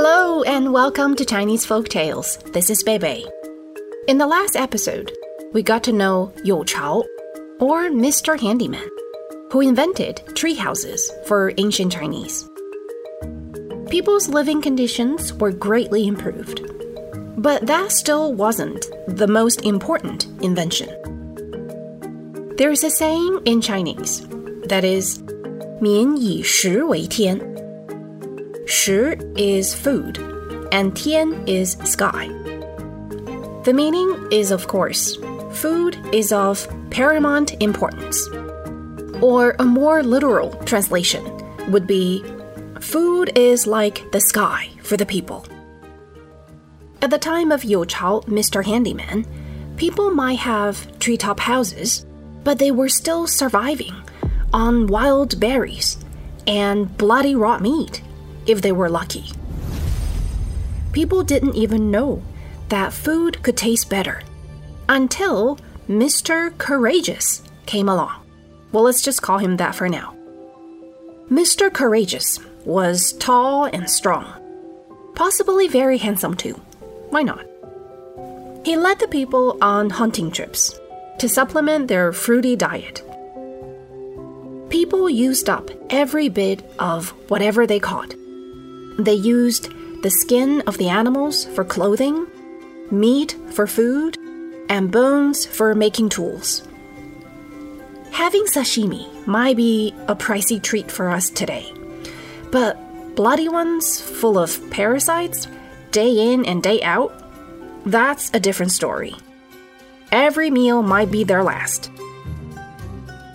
Hello and welcome to Chinese Folk Tales. This is Bebe. In the last episode, we got to know You Chao, or Mr. Handyman, who invented tree houses for ancient Chinese. People's living conditions were greatly improved, but that still wasn't the most important invention. There is a saying in Chinese that is, 民以食为天食 is food, and Tian is sky. The meaning is, of course, food is of paramount importance. Or a more literal translation would be food is like the sky for the people. At the time of You Chao, Mr. Handyman, people might have treetop houses, but they were still surviving on wild berries and bloody raw meat if they were lucky. People didn't even know that food could taste better until Mr. Courageous came along. Well, let's just call him that for now. Mr. Courageous was tall and strong, possibly very handsome too. Why not? He led the people on hunting trips to supplement their fruity diet. People used up every bit of whatever they caught. They used the skin of the animals for clothing, meat for food, and bones for making tools. Having sashimi might be a pricey treat for us today, but bloody ones full of parasites, day in and day out, that's a different story. Every meal might be their last.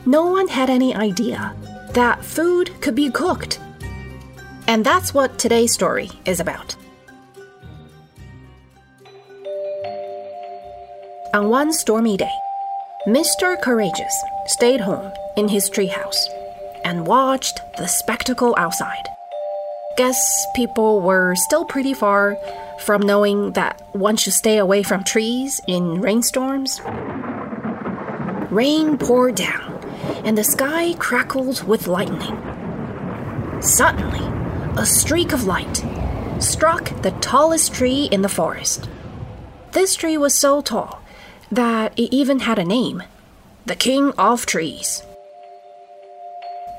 No one had any idea that food could be cooked. And that's what today's story is about. On one stormy day, Mr. Courageous stayed home in his treehouse and watched the spectacle outside. Guess people were still pretty far from knowing that one should stay away from trees in rainstorms. Rain poured down, and the sky crackled with lightning. Suddenly, a streak of light struck the tallest tree in the forest. This tree was so tall that it even had a name the King of Trees.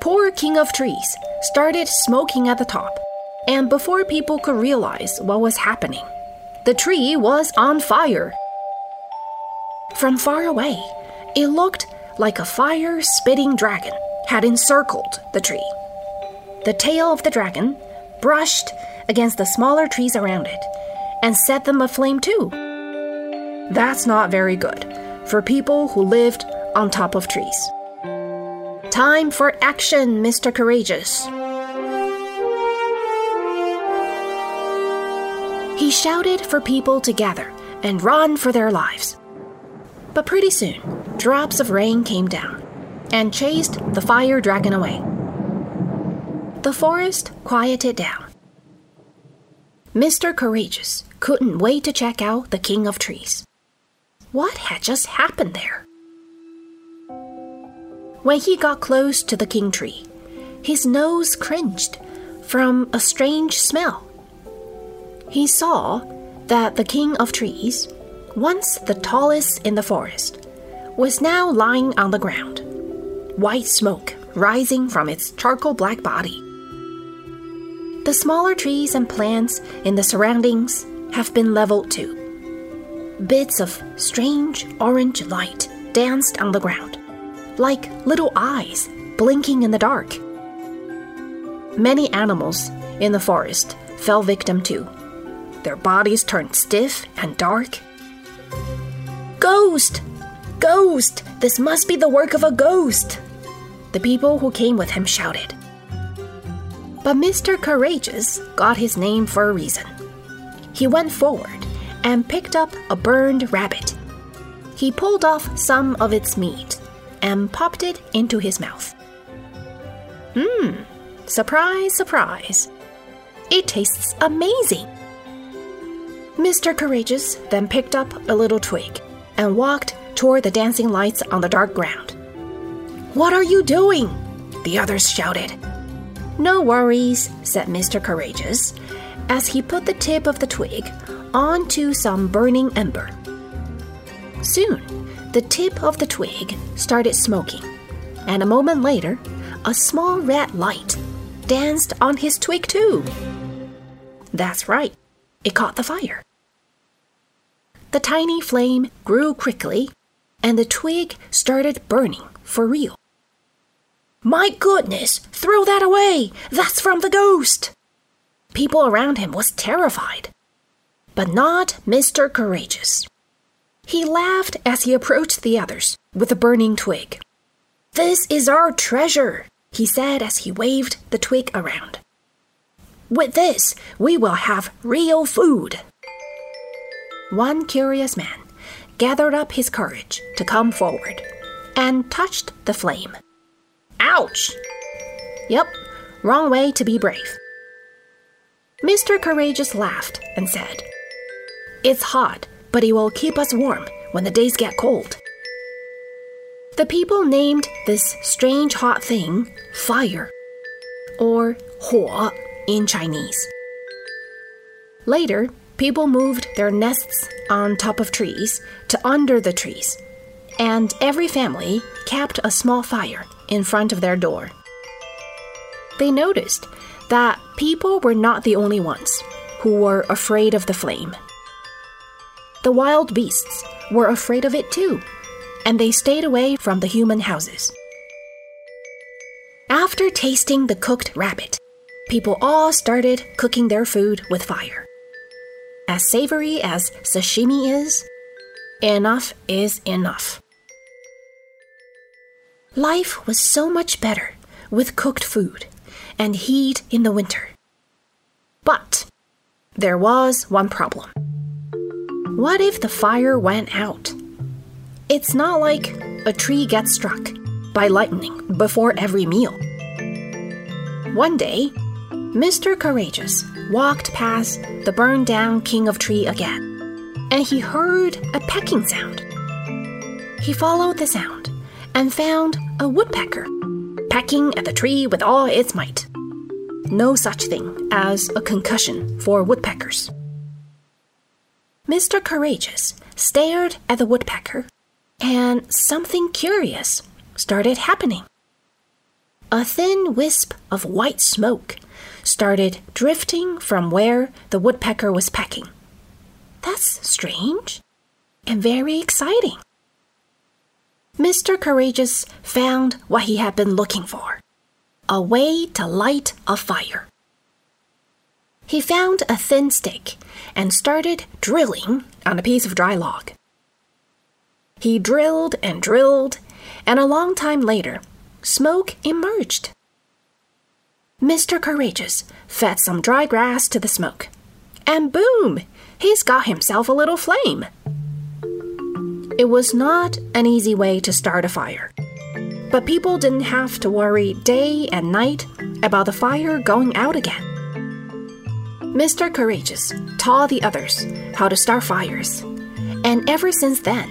Poor King of Trees started smoking at the top, and before people could realize what was happening, the tree was on fire. From far away, it looked like a fire spitting dragon had encircled the tree. The tail of the dragon brushed against the smaller trees around it and set them aflame too. That's not very good for people who lived on top of trees. Time for action, Mr. Courageous. He shouted for people to gather and run for their lives. But pretty soon, drops of rain came down and chased the fire dragon away. The forest quieted down. Mr. Courageous couldn't wait to check out the King of Trees. What had just happened there? When he got close to the king tree, his nose cringed from a strange smell. He saw that the king of trees, once the tallest in the forest, was now lying on the ground, white smoke rising from its charcoal black body. The smaller trees and plants in the surroundings have been leveled too. Bits of strange orange light danced on the ground, like little eyes blinking in the dark. Many animals in the forest fell victim too. Their bodies turned stiff and dark. Ghost! Ghost! This must be the work of a ghost! The people who came with him shouted. But Mr. Courageous got his name for a reason. He went forward and picked up a burned rabbit. He pulled off some of its meat and popped it into his mouth. Mmm, surprise, surprise. It tastes amazing. Mr. Courageous then picked up a little twig and walked toward the dancing lights on the dark ground. What are you doing? The others shouted. No worries, said Mr. Courageous, as he put the tip of the twig onto some burning ember. Soon, the tip of the twig started smoking, and a moment later, a small red light danced on his twig too. That's right, it caught the fire. The tiny flame grew quickly, and the twig started burning for real. My goodness, throw that away! That's from the ghost! People around him was terrified. But not Mr. Courageous. He laughed as he approached the others with a burning twig. This is our treasure, he said as he waved the twig around. With this, we will have real food. One curious man gathered up his courage to come forward and touched the flame. Ouch! Yep, wrong way to be brave. Mr. Courageous laughed and said, It's hot, but it will keep us warm when the days get cold. The people named this strange hot thing fire, or 火 in Chinese. Later, people moved their nests on top of trees to under the trees, and every family kept a small fire in front of their door. They noticed that people were not the only ones who were afraid of the flame. The wild beasts were afraid of it too, and they stayed away from the human houses. After tasting the cooked rabbit, people all started cooking their food with fire. As savory as sashimi is, enough is enough. Life was so much better with cooked food and heat in the winter. But there was one problem. What if the fire went out? It's not like a tree gets struck by lightning before every meal. One day, Mr. Courageous walked past the burned down king of tree again, and he heard a pecking sound. He followed the sound and found a woodpecker pecking at the tree with all its might. No such thing as a concussion for woodpeckers. Mr. Courageous stared at the woodpecker, and something curious started happening. A thin wisp of white smoke started drifting from where the woodpecker was pecking. That's strange and very exciting. Mr. Courageous found what he had been looking for a way to light a fire. He found a thin stick and started drilling on a piece of dry log. He drilled and drilled, and a long time later, smoke emerged. Mr. Courageous fed some dry grass to the smoke, and boom! He's got himself a little flame. It was not an easy way to start a fire. But people didn't have to worry day and night about the fire going out again. Mr. Courageous taught the others how to start fires, and ever since then,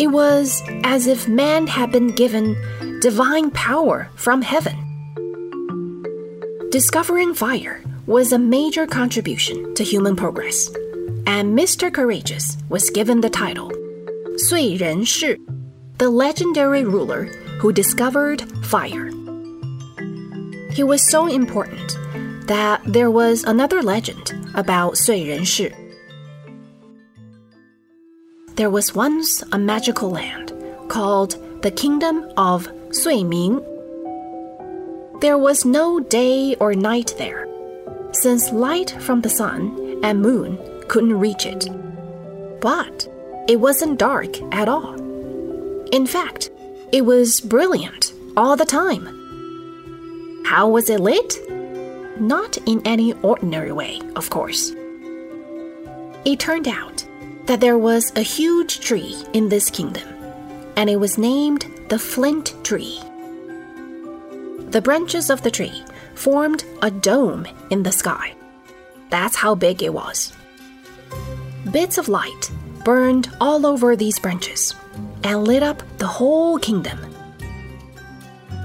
it was as if man had been given divine power from heaven. Discovering fire was a major contribution to human progress, and Mr. Courageous was given the title Sui Ren Shi, the legendary ruler who discovered fire. He was so important that there was another legend about Sui Ren Shi. There was once a magical land called the Kingdom of Sui Ming. There was no day or night there, since light from the sun and moon couldn't reach it. But it wasn't dark at all. In fact, it was brilliant all the time. How was it lit? Not in any ordinary way, of course. It turned out that there was a huge tree in this kingdom, and it was named the Flint Tree. The branches of the tree formed a dome in the sky. That's how big it was. Bits of light burned all over these branches and lit up the whole kingdom.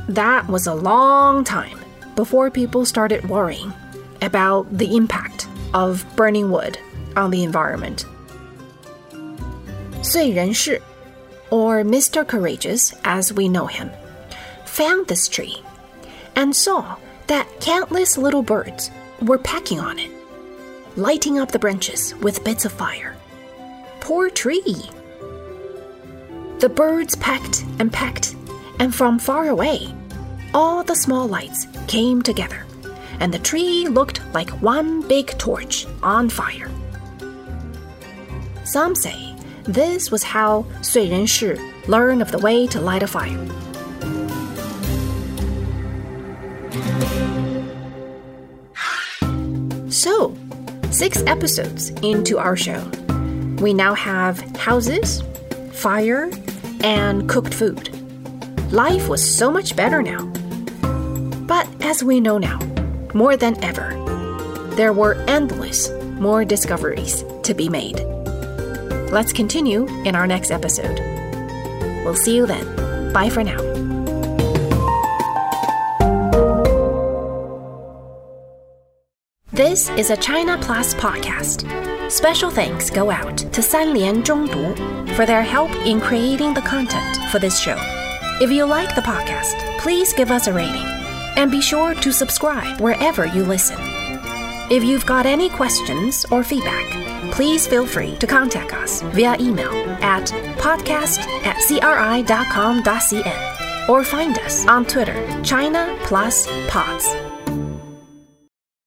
That was a long time before people started worrying about the impact of burning wood on the environment. 燧人氏, or Mr. Courageous as we know him, found this tree and saw that countless little birds were pecking on it, lighting up the branches with bits of fire. Poor tree! The birds pecked and pecked, and from far away, all the small lights came together, and the tree looked like one big torch on fire. Some say this was how Sui Renshi learned of the way to light a fire. So, six episodes into our show, we now have houses, fire, and cooked food. Life was so much better now. But as we know now, more than ever, there were endless more discoveries to be made. Let's continue in our next episode. We'll see you then. Bye for now. This is a China Plus podcast. Special thanks go out to Sanlian Zhongdu for their help in creating the content for this show. If you like the podcast, please give us a rating and be sure to subscribe wherever you listen. If you've got any questions or feedback, please feel free to contact us via email at podcast at cri.com.cn or find us on Twitter, China Plus Pods.